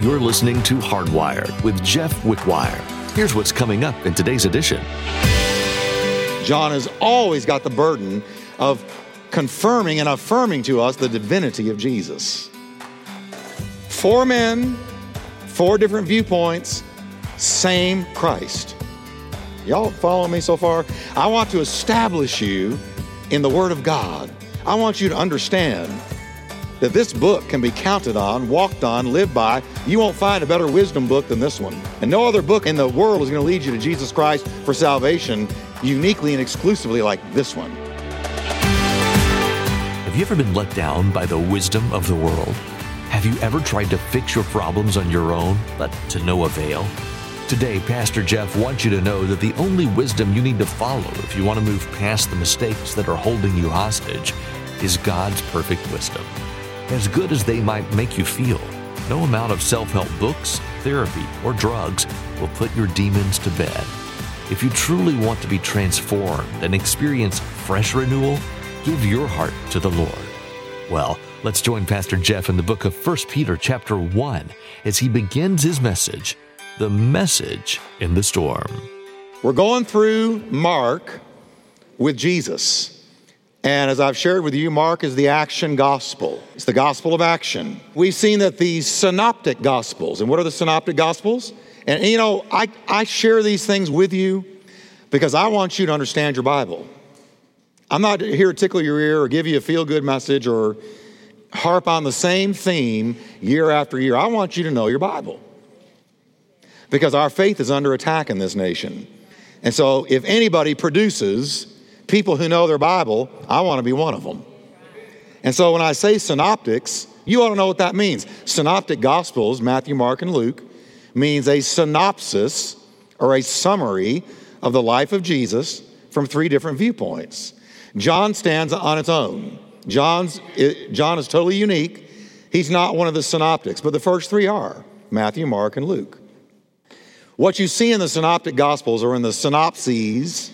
You're listening to Hardwired with Jeff Wickwire. Here's what's coming up in today's edition. John has always got the burden of confirming and affirming to us the divinity of Jesus. Four men, four different viewpoints, same Christ. Y'all follow me so far? I want to establish you in the Word of God. I want you to understand that this book can be counted on, walked on, lived by. You won't find a better wisdom book than this one. And no other book in the world is going to lead you to Jesus Christ for salvation uniquely and exclusively like this one. Have you ever been let down by the wisdom of the world? Have you ever tried to fix your problems on your own, but to no avail? Today, Pastor Jeff wants you to know that the only wisdom you need to follow if you want to move past the mistakes that are holding you hostage is God's perfect wisdom. As good as they might make you feel, no amount of self help books, therapy, or drugs will put your demons to bed. If you truly want to be transformed and experience fresh renewal, give your heart to the Lord. Well, let's join Pastor Jeff in the book of 1 Peter chapter 1 as he begins his message, The Message in the Storm. We're going through Mark with Jesus. And as I've shared with you, Mark is the action gospel. It's the gospel of action. We've seen that these synoptic gospels, and what are the synoptic gospels? And, you know, I, I share these things with you because I want you to understand your Bible. I'm not here to tickle your ear or give you a feel good message or harp on the same theme year after year. I want you to know your Bible because our faith is under attack in this nation. And so, if anybody produces people who know their Bible, I want to be one of them. And so when I say synoptics, you ought to know what that means. Synoptic Gospels, Matthew, Mark, and Luke, means a synopsis or a summary of the life of Jesus from three different viewpoints. John stands on its own. John's, John is totally unique. He's not one of the synoptics, but the first three are Matthew, Mark, and Luke. What you see in the synoptic gospels or in the synopses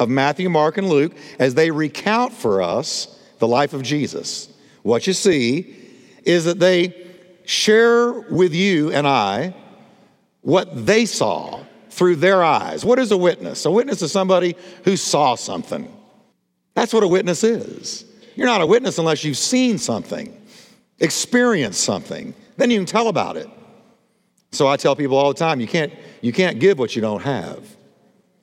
of Matthew, Mark, and Luke as they recount for us the life of Jesus. What you see is that they share with you and I what they saw through their eyes. What is a witness? A witness is somebody who saw something. That's what a witness is. You're not a witness unless you've seen something, experienced something. Then you can tell about it. So I tell people all the time you can't, you can't give what you don't have.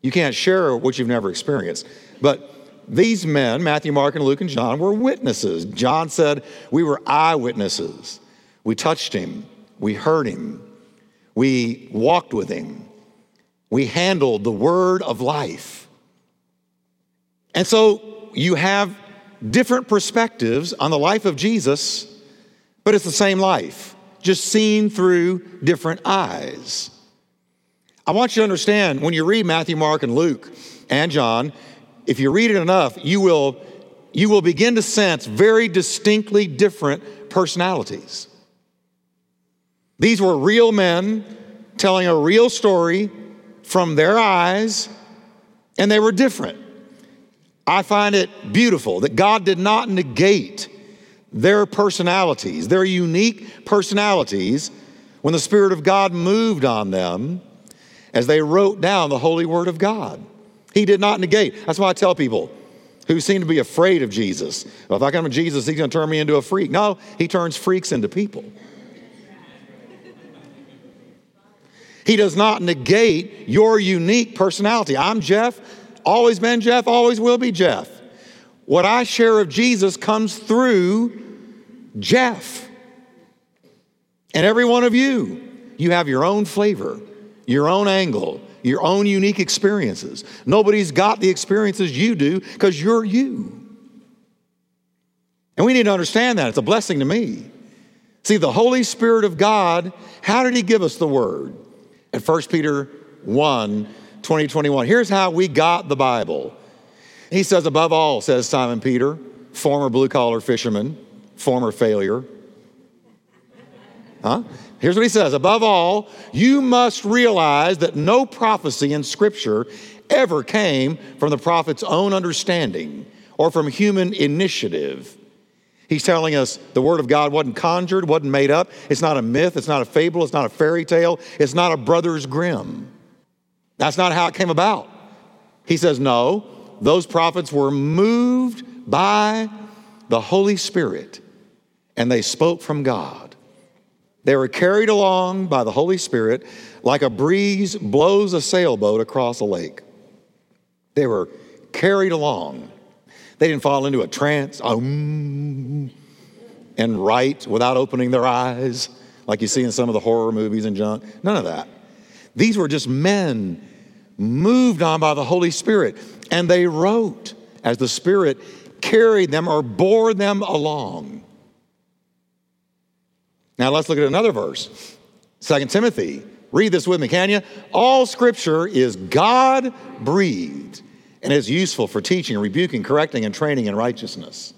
You can't share what you've never experienced. But these men, Matthew, Mark, and Luke, and John, were witnesses. John said, We were eyewitnesses. We touched him, we heard him, we walked with him, we handled the word of life. And so you have different perspectives on the life of Jesus, but it's the same life, just seen through different eyes. I want you to understand when you read Matthew, Mark, and Luke and John, if you read it enough, you will, you will begin to sense very distinctly different personalities. These were real men telling a real story from their eyes, and they were different. I find it beautiful that God did not negate their personalities, their unique personalities, when the Spirit of God moved on them as they wrote down the holy word of God. He did not negate. That's why I tell people who seem to be afraid of Jesus. Well, if I come to Jesus, he's going to turn me into a freak. No, he turns freaks into people. He does not negate your unique personality. I'm Jeff, always been Jeff, always will be Jeff. What I share of Jesus comes through Jeff. And every one of you, you have your own flavor your own angle, your own unique experiences. Nobody's got the experiences you do because you're you. And we need to understand that. It's a blessing to me. See, the Holy Spirit of God, how did He give us the Word? At 1 Peter 1 20, 21. Here's how we got the Bible. He says, above all, says Simon Peter, former blue collar fisherman, former failure. Huh? Here's what he says Above all, you must realize that no prophecy in Scripture ever came from the prophet's own understanding or from human initiative. He's telling us the Word of God wasn't conjured, wasn't made up. It's not a myth, it's not a fable, it's not a fairy tale, it's not a Brothers Grimm. That's not how it came about. He says, no, those prophets were moved by the Holy Spirit and they spoke from God. They were carried along by the Holy Spirit like a breeze blows a sailboat across a lake. They were carried along. They didn't fall into a trance um, and write without opening their eyes, like you see in some of the horror movies and junk. None of that. These were just men moved on by the Holy Spirit, and they wrote as the Spirit carried them or bore them along. Now let's look at another verse. Second Timothy. Read this with me, can you? All scripture is God breathed and is useful for teaching, rebuking, correcting, and training in righteousness.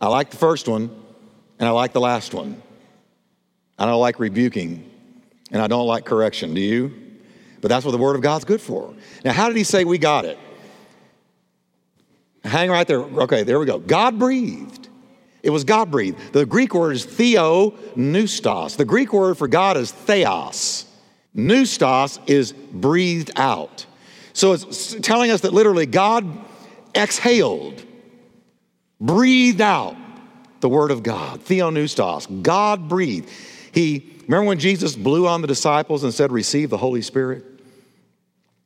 I like the first one, and I like the last one. I don't like rebuking, and I don't like correction. Do you? But that's what the Word of God's good for. Now, how did he say we got it? Hang right there. Okay, there we go. God breathed. It was God breathed. The Greek word is theopneustos. The Greek word for God is theos. Pneustos is breathed out. So it's telling us that literally God exhaled, breathed out the word of God. Theopneustos. God breathed. He remember when Jesus blew on the disciples and said, Receive the Holy Spirit?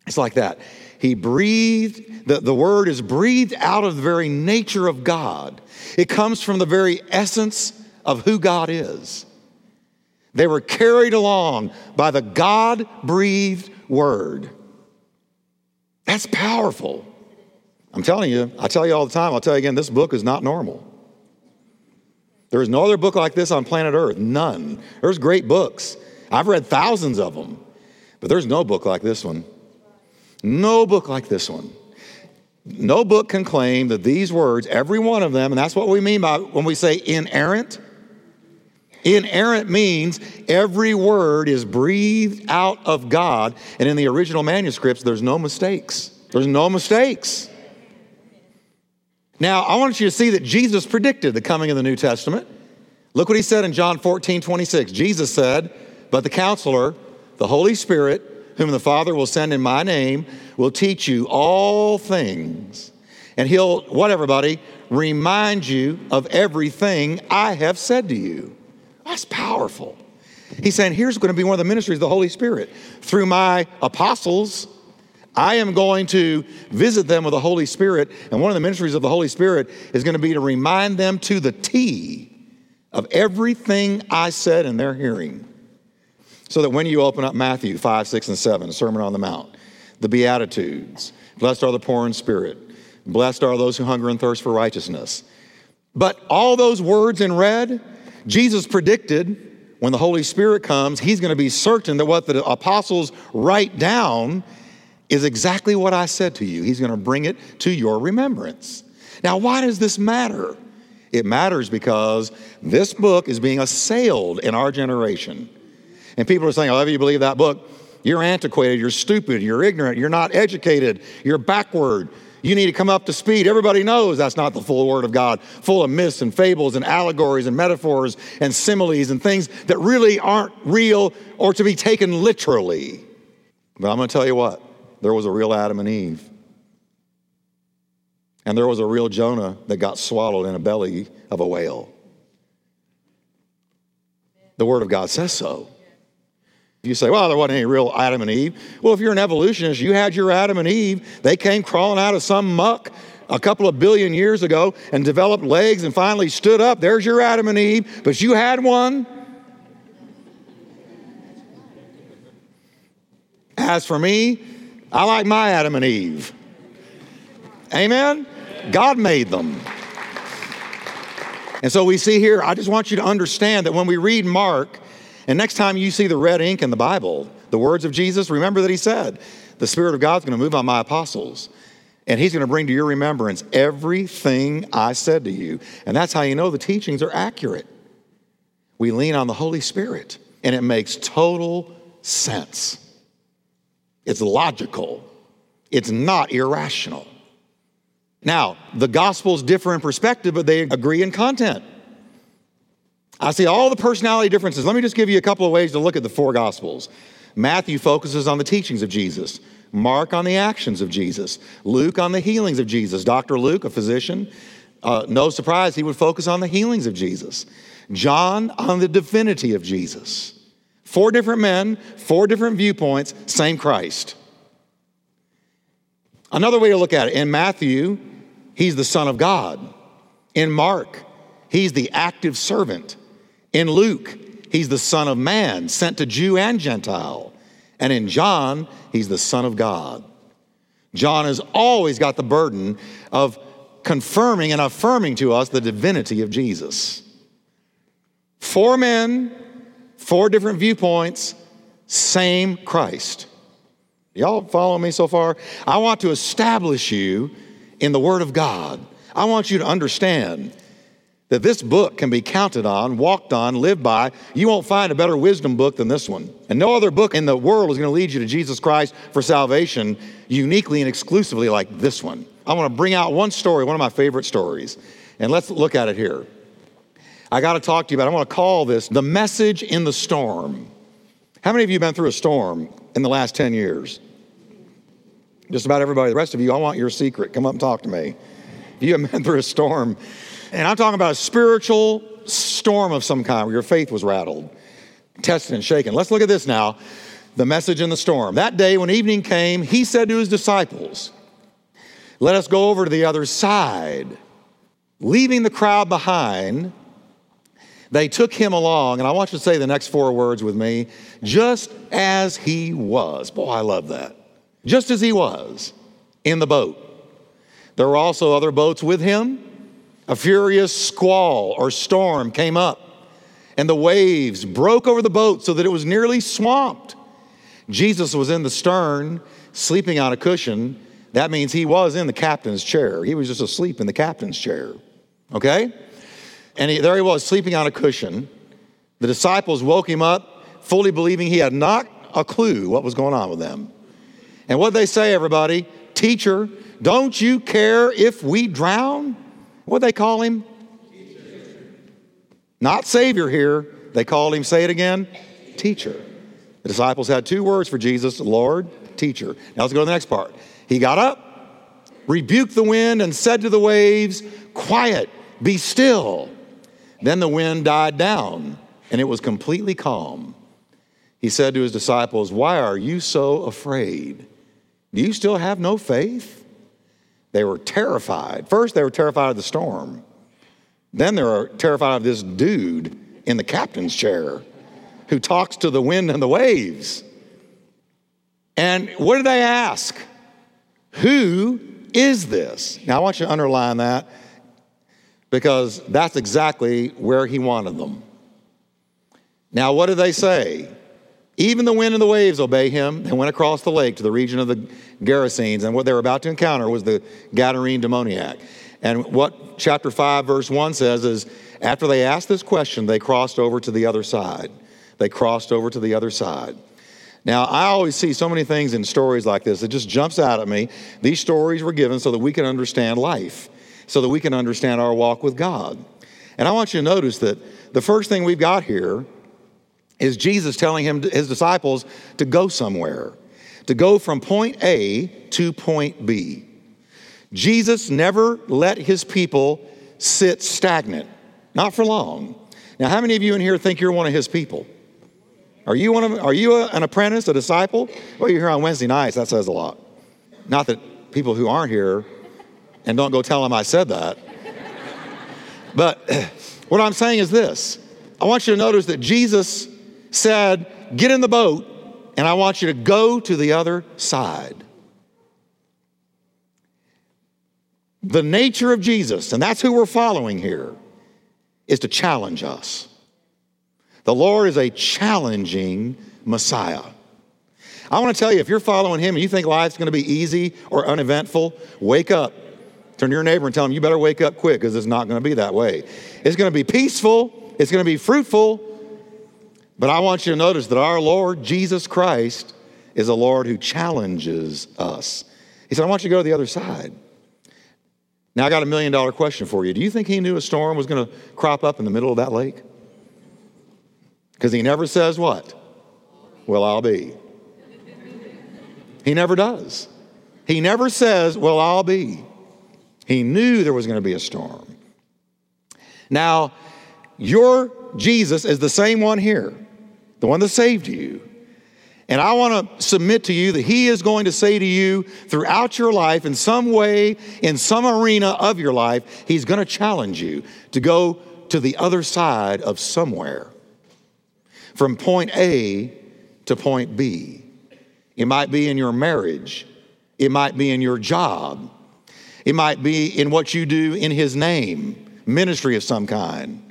It's like that. He breathed, the, the word is breathed out of the very nature of God. It comes from the very essence of who God is. They were carried along by the God breathed word. That's powerful. I'm telling you, I tell you all the time, I'll tell you again, this book is not normal. There is no other book like this on planet Earth. None. There's great books. I've read thousands of them, but there's no book like this one. No book like this one. No book can claim that these words, every one of them, and that's what we mean by when we say inerrant. Inerrant means every word is breathed out of God, and in the original manuscripts, there's no mistakes. There's no mistakes. Now, I want you to see that Jesus predicted the coming of the New Testament. Look what he said in John 14, 26. Jesus said, But the counselor, the Holy Spirit, whom the Father will send in my name, will teach you all things. And he'll, what everybody, remind you of everything I have said to you. That's powerful. He's saying, here's going to be one of the ministries of the Holy Spirit. Through my apostles, I am going to visit them with the Holy Spirit. And one of the ministries of the Holy Spirit is going to be to remind them to the T of everything I said in their hearing. So that when you open up Matthew 5, 6, and 7, Sermon on the Mount, the Beatitudes, blessed are the poor in spirit, blessed are those who hunger and thirst for righteousness. But all those words in red, Jesus predicted when the Holy Spirit comes, he's going to be certain that what the apostles write down is exactly what I said to you. He's going to bring it to your remembrance. Now, why does this matter? It matters because this book is being assailed in our generation. And people are saying, oh, if you believe that book, you're antiquated, you're stupid, you're ignorant, you're not educated, you're backward. You need to come up to speed. Everybody knows that's not the full word of God, full of myths and fables and allegories and metaphors and similes and things that really aren't real or to be taken literally. But I'm going to tell you what there was a real Adam and Eve. And there was a real Jonah that got swallowed in a belly of a whale. The Word of God says so. You say, well, there wasn't any real Adam and Eve. Well, if you're an evolutionist, you had your Adam and Eve. They came crawling out of some muck a couple of billion years ago and developed legs and finally stood up. There's your Adam and Eve, but you had one. As for me, I like my Adam and Eve. Amen? God made them. And so we see here, I just want you to understand that when we read Mark, and next time you see the red ink in the Bible, the words of Jesus, remember that he said, The Spirit of God's going to move on my apostles, and he's going to bring to your remembrance everything I said to you. And that's how you know the teachings are accurate. We lean on the Holy Spirit, and it makes total sense. It's logical, it's not irrational. Now, the Gospels differ in perspective, but they agree in content. I see all the personality differences. Let me just give you a couple of ways to look at the four Gospels. Matthew focuses on the teachings of Jesus, Mark on the actions of Jesus, Luke on the healings of Jesus. Dr. Luke, a physician, uh, no surprise, he would focus on the healings of Jesus. John on the divinity of Jesus. Four different men, four different viewpoints, same Christ. Another way to look at it in Matthew, he's the Son of God. In Mark, he's the active servant. In Luke, he's the Son of Man, sent to Jew and Gentile. And in John, he's the Son of God. John has always got the burden of confirming and affirming to us the divinity of Jesus. Four men, four different viewpoints, same Christ. Y'all follow me so far? I want to establish you in the Word of God. I want you to understand that this book can be counted on, walked on, lived by. You won't find a better wisdom book than this one. And no other book in the world is going to lead you to Jesus Christ for salvation uniquely and exclusively like this one. I want to bring out one story, one of my favorite stories, and let's look at it here. I got to talk to you about, I want to call this the message in the storm. How many of you have been through a storm in the last 10 years? Just about everybody. The rest of you, I want your secret. Come up and talk to me. If you have been through a storm, and I'm talking about a spiritual storm of some kind where your faith was rattled, tested, and shaken. Let's look at this now the message in the storm. That day, when evening came, he said to his disciples, Let us go over to the other side. Leaving the crowd behind, they took him along, and I want you to say the next four words with me just as he was. Boy, I love that. Just as he was in the boat. There were also other boats with him. A furious squall or storm came up, and the waves broke over the boat so that it was nearly swamped. Jesus was in the stern, sleeping on a cushion. That means he was in the captain's chair. He was just asleep in the captain's chair. Okay? And he, there he was, sleeping on a cushion. The disciples woke him up, fully believing he had not a clue what was going on with them. And what they say, everybody? Teacher, don't you care if we drown? What they call him? Teacher. Not Savior here. They called him, say it again, teacher. The disciples had two words for Jesus Lord, teacher. Now let's go to the next part. He got up, rebuked the wind, and said to the waves, Quiet, be still. Then the wind died down, and it was completely calm. He said to his disciples, Why are you so afraid? Do you still have no faith? They were terrified. First, they were terrified of the storm. Then they were terrified of this dude in the captain's chair who talks to the wind and the waves. And what did they ask? Who is this? Now, I want you to underline that because that's exactly where he wanted them. Now, what did they say? Even the wind and the waves obey him. They went across the lake to the region of the Gerasenes, and what they were about to encounter was the Gadarene demoniac. And what chapter 5, verse 1 says is after they asked this question, they crossed over to the other side. They crossed over to the other side. Now, I always see so many things in stories like this. It just jumps out at me. These stories were given so that we can understand life so that we can understand our walk with God. And I want you to notice that the first thing we've got here is Jesus telling him his disciples to go somewhere, to go from point A to point B. Jesus never let his people sit stagnant, not for long. Now, how many of you in here think you're one of his people? Are you one of are you a, an apprentice, a disciple? Well, you're here on Wednesday nights. That says a lot. Not that people who aren't here and don't go tell them I said that. but what I'm saying is this I want you to notice that Jesus said, Get in the boat, and I want you to go to the other side. The nature of Jesus, and that's who we're following here, is to challenge us. The Lord is a challenging Messiah. I want to tell you, if you're following Him and you think life's going to be easy or uneventful, wake up. Turn to your neighbor and tell him, you better wake up quick because it's not going to be that way. It's going to be peaceful, it's going to be fruitful. But I want you to notice that our Lord Jesus Christ is a Lord who challenges us. He said, I want you to go to the other side. Now, I got a million dollar question for you. Do you think he knew a storm was going to crop up in the middle of that lake? Because he never says what? Well, I'll be. He never does. He never says, Well, I'll be. He knew there was going to be a storm. Now, your Jesus is the same one here, the one that saved you. And I want to submit to you that He is going to say to you throughout your life, in some way, in some arena of your life, He's going to challenge you to go to the other side of somewhere. From point A to point B. It might be in your marriage, it might be in your job, it might be in what you do in His name, ministry of some kind.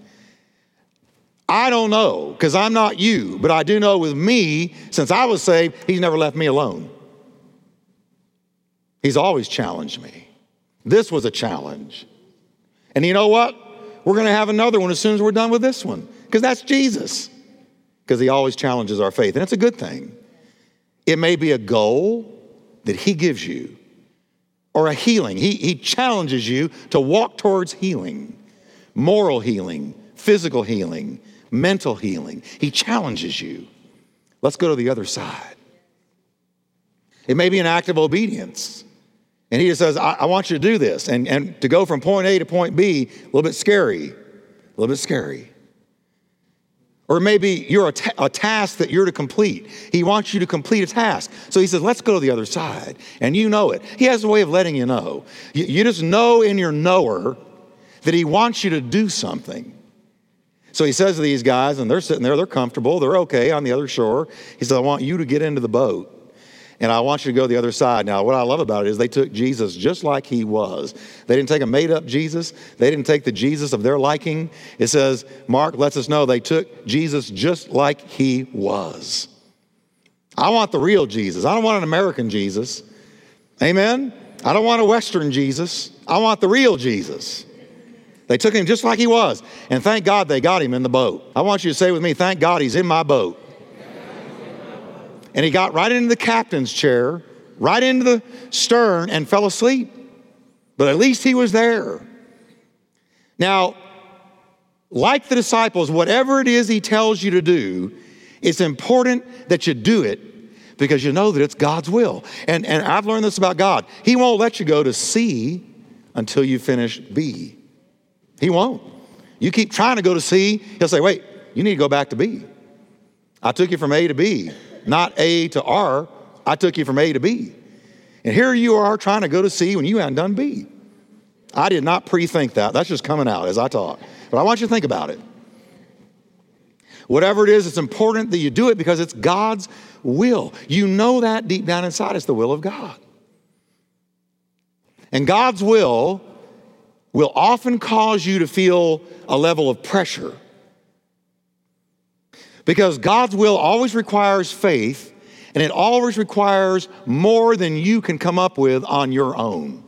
I don't know because I'm not you, but I do know with me, since I was saved, He's never left me alone. He's always challenged me. This was a challenge. And you know what? We're going to have another one as soon as we're done with this one because that's Jesus. Because He always challenges our faith, and it's a good thing. It may be a goal that He gives you or a healing. He, he challenges you to walk towards healing, moral healing, physical healing, mental healing. He challenges you. Let's go to the other side. It may be an act of obedience. And he just says, I, I, want you to do this. And, and to go from point A to point B, a little bit scary, a little bit scary. Or maybe you're a, ta- a task that you're to complete. He wants you to complete a task. So he says, let's go to the other side. And you know it. He has a way of letting you know. You, you just know in your knower that he wants you to do something. So he says to these guys, and they're sitting there, they're comfortable, they're okay on the other shore. He says, I want you to get into the boat. And I want you to go to the other side. Now, what I love about it is they took Jesus just like he was. They didn't take a made up Jesus, they didn't take the Jesus of their liking. It says, Mark lets us know they took Jesus just like he was. I want the real Jesus. I don't want an American Jesus. Amen? I don't want a Western Jesus. I want the real Jesus. They took him just like he was. And thank God they got him in the boat. I want you to say with me, thank God he's in my boat. And he got right into the captain's chair, right into the stern, and fell asleep. But at least he was there. Now, like the disciples, whatever it is he tells you to do, it's important that you do it because you know that it's God's will. And, and I've learned this about God. He won't let you go to C until you finish B. He won't. You keep trying to go to C, he'll say, wait, you need to go back to B. I took you from A to B, not A to R. I took you from A to B. And here you are trying to go to C when you hadn't done B. I did not pre think that. That's just coming out as I talk. But I want you to think about it. Whatever it is, it's important that you do it because it's God's will. You know that deep down inside, it's the will of God. And God's will will often cause you to feel a level of pressure. Because God's will always requires faith, and it always requires more than you can come up with on your own.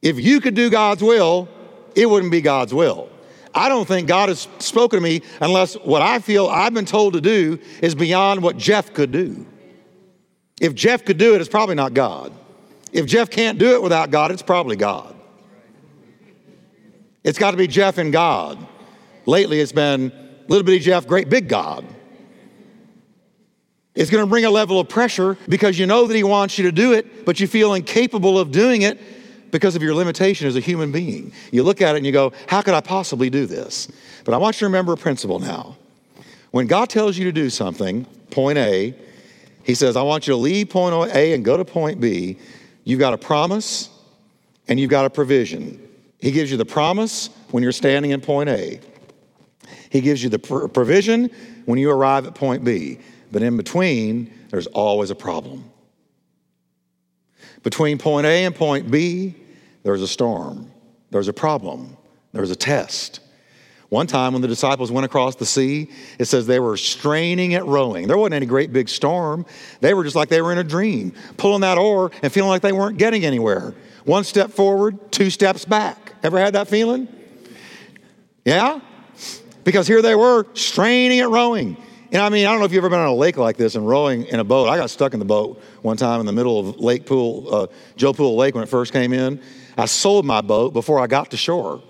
If you could do God's will, it wouldn't be God's will. I don't think God has spoken to me unless what I feel I've been told to do is beyond what Jeff could do. If Jeff could do it, it's probably not God. If Jeff can't do it without God, it's probably God. It's got to be Jeff and God. Lately, it's been little bitty Jeff, great big God. It's going to bring a level of pressure because you know that He wants you to do it, but you feel incapable of doing it because of your limitation as a human being. You look at it and you go, How could I possibly do this? But I want you to remember a principle now. When God tells you to do something, point A, He says, I want you to leave point A and go to point B. You've got a promise and you've got a provision. He gives you the promise when you're standing in point A. He gives you the pr- provision when you arrive at point B. But in between, there's always a problem. Between point A and point B, there's a storm, there's a problem, there's a test. One time when the disciples went across the sea, it says they were straining at rowing. There wasn't any great big storm. They were just like they were in a dream, pulling that oar and feeling like they weren't getting anywhere. One step forward, two steps back. Ever had that feeling? Yeah? Because here they were straining at rowing. And I mean, I don't know if you've ever been on a lake like this and rowing in a boat. I got stuck in the boat one time in the middle of Lake Pool, uh, Joe Pool Lake when it first came in. I sold my boat before I got to shore.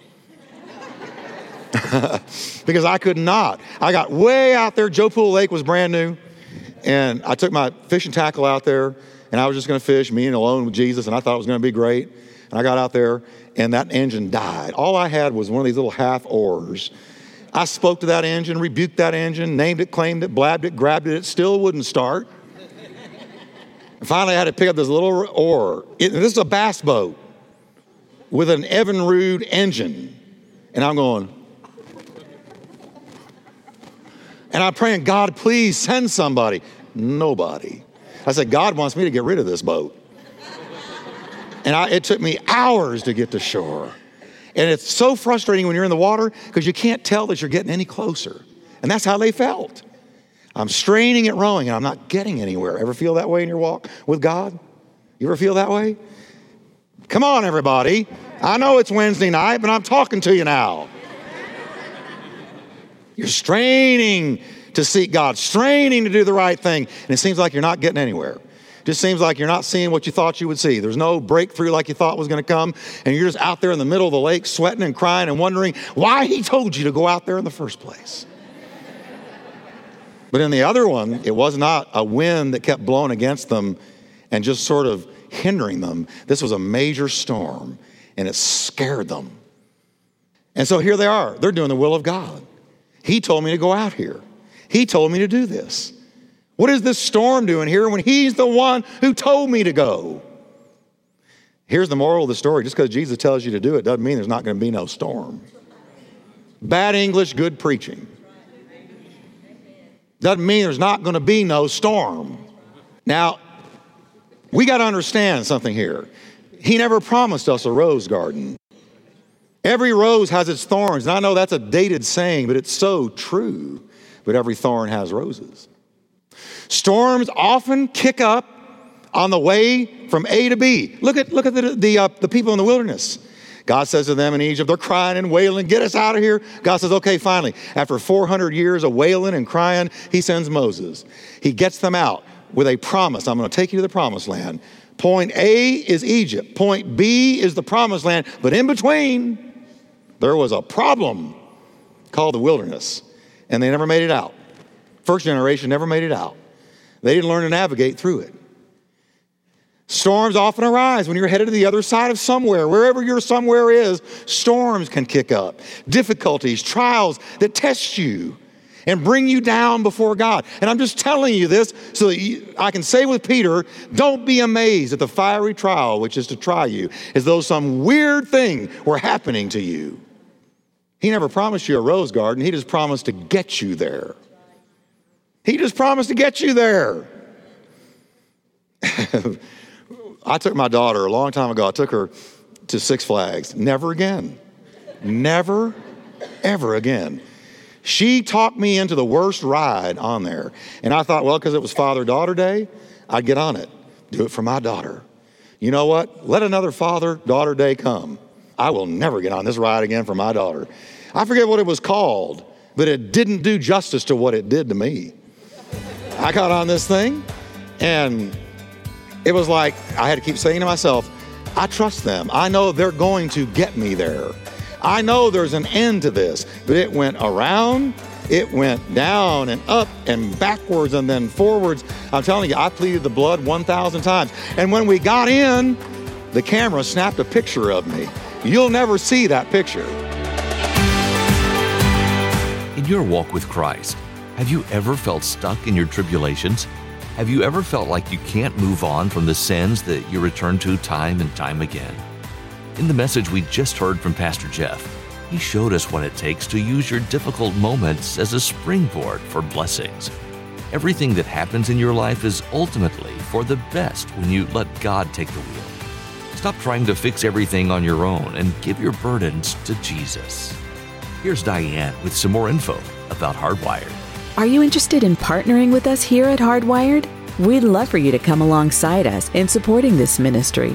because I could not. I got way out there. Joe Pool Lake was brand new. And I took my fishing tackle out there and I was just going to fish, me and alone with Jesus, and I thought it was going to be great. And I got out there and that engine died. All I had was one of these little half oars. I spoke to that engine, rebuked that engine, named it, claimed it, blabbed it, grabbed it. It still wouldn't start. and finally, I had to pick up this little oar. It, this is a bass boat with an Evinrude engine. And I'm going, and I'm praying, God, please send somebody. Nobody. I said, God wants me to get rid of this boat. And I, it took me hours to get to shore. And it's so frustrating when you're in the water because you can't tell that you're getting any closer. And that's how they felt. I'm straining at rowing and I'm not getting anywhere. Ever feel that way in your walk with God? You ever feel that way? Come on, everybody. I know it's Wednesday night, but I'm talking to you now. You're straining to seek God, straining to do the right thing, and it seems like you're not getting anywhere. It Just seems like you're not seeing what you thought you would see. There's no breakthrough like you thought was going to come, and you're just out there in the middle of the lake sweating and crying and wondering why he told you to go out there in the first place. but in the other one, it was not a wind that kept blowing against them and just sort of hindering them. This was a major storm, and it scared them. And so here they are. They're doing the will of God. He told me to go out here. He told me to do this. What is this storm doing here when He's the one who told me to go? Here's the moral of the story just because Jesus tells you to do it doesn't mean there's not going to be no storm. Bad English, good preaching. Doesn't mean there's not going to be no storm. Now, we got to understand something here. He never promised us a rose garden. Every rose has its thorns. And I know that's a dated saying, but it's so true but every thorn has roses. Storms often kick up on the way from A to B. Look at, look at the, the, uh, the people in the wilderness. God says to them in Egypt, they're crying and wailing, get us out of here. God says, okay, finally. After 400 years of wailing and crying, he sends Moses. He gets them out with a promise I'm going to take you to the promised land. Point A is Egypt, point B is the promised land, but in between, there was a problem called the wilderness and they never made it out. First generation never made it out. They didn't learn to navigate through it. Storms often arise when you're headed to the other side of somewhere. Wherever your somewhere is, storms can kick up. Difficulties, trials that test you and bring you down before God. And I'm just telling you this so that you, I can say with Peter, don't be amazed at the fiery trial which is to try you, as though some weird thing were happening to you. He never promised you a rose garden, He just promised to get you there. He just promised to get you there. I took my daughter a long time ago, I took her to Six Flags. Never again. Never, ever again. She talked me into the worst ride on there. And I thought, well, because it was Father Daughter Day, I'd get on it. Do it for my daughter. You know what? Let another Father Daughter Day come. I will never get on this ride again for my daughter. I forget what it was called, but it didn't do justice to what it did to me. I got on this thing, and it was like I had to keep saying to myself, I trust them. I know they're going to get me there. I know there's an end to this, but it went around, it went down and up and backwards and then forwards. I'm telling you, I pleaded the blood 1,000 times. And when we got in, the camera snapped a picture of me. You'll never see that picture. In your walk with Christ, have you ever felt stuck in your tribulations? Have you ever felt like you can't move on from the sins that you return to time and time again? In the message we just heard from Pastor Jeff, he showed us what it takes to use your difficult moments as a springboard for blessings. Everything that happens in your life is ultimately for the best when you let God take the wheel. Stop trying to fix everything on your own and give your burdens to Jesus. Here's Diane with some more info about Hardwired. Are you interested in partnering with us here at Hardwired? We'd love for you to come alongside us in supporting this ministry.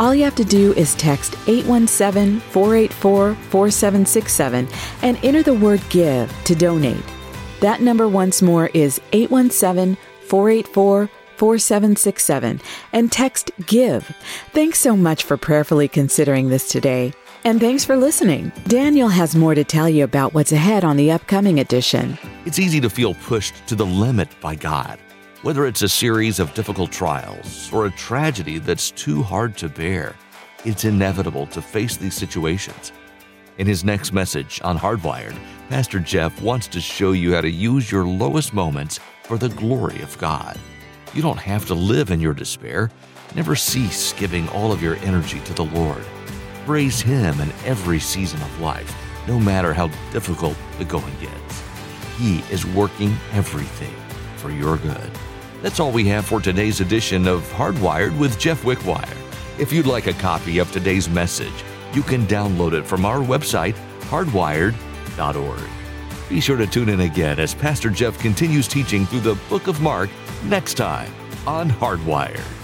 All you have to do is text 817 484 4767 and enter the word GIVE to donate. That number once more is 817 484 4767 and text GIVE. Thanks so much for prayerfully considering this today. And thanks for listening. Daniel has more to tell you about what's ahead on the upcoming edition. It's easy to feel pushed to the limit by God, whether it's a series of difficult trials or a tragedy that's too hard to bear. It's inevitable to face these situations. In his next message on Hardwired, Pastor Jeff wants to show you how to use your lowest moments for the glory of God. You don't have to live in your despair. Never cease giving all of your energy to the Lord. Praise Him in every season of life, no matter how difficult the going gets. He is working everything for your good. That's all we have for today's edition of Hardwired with Jeff Wickwire. If you'd like a copy of today's message, you can download it from our website, hardwired.org. Be sure to tune in again as Pastor Jeff continues teaching through the book of Mark next time on Hardwired.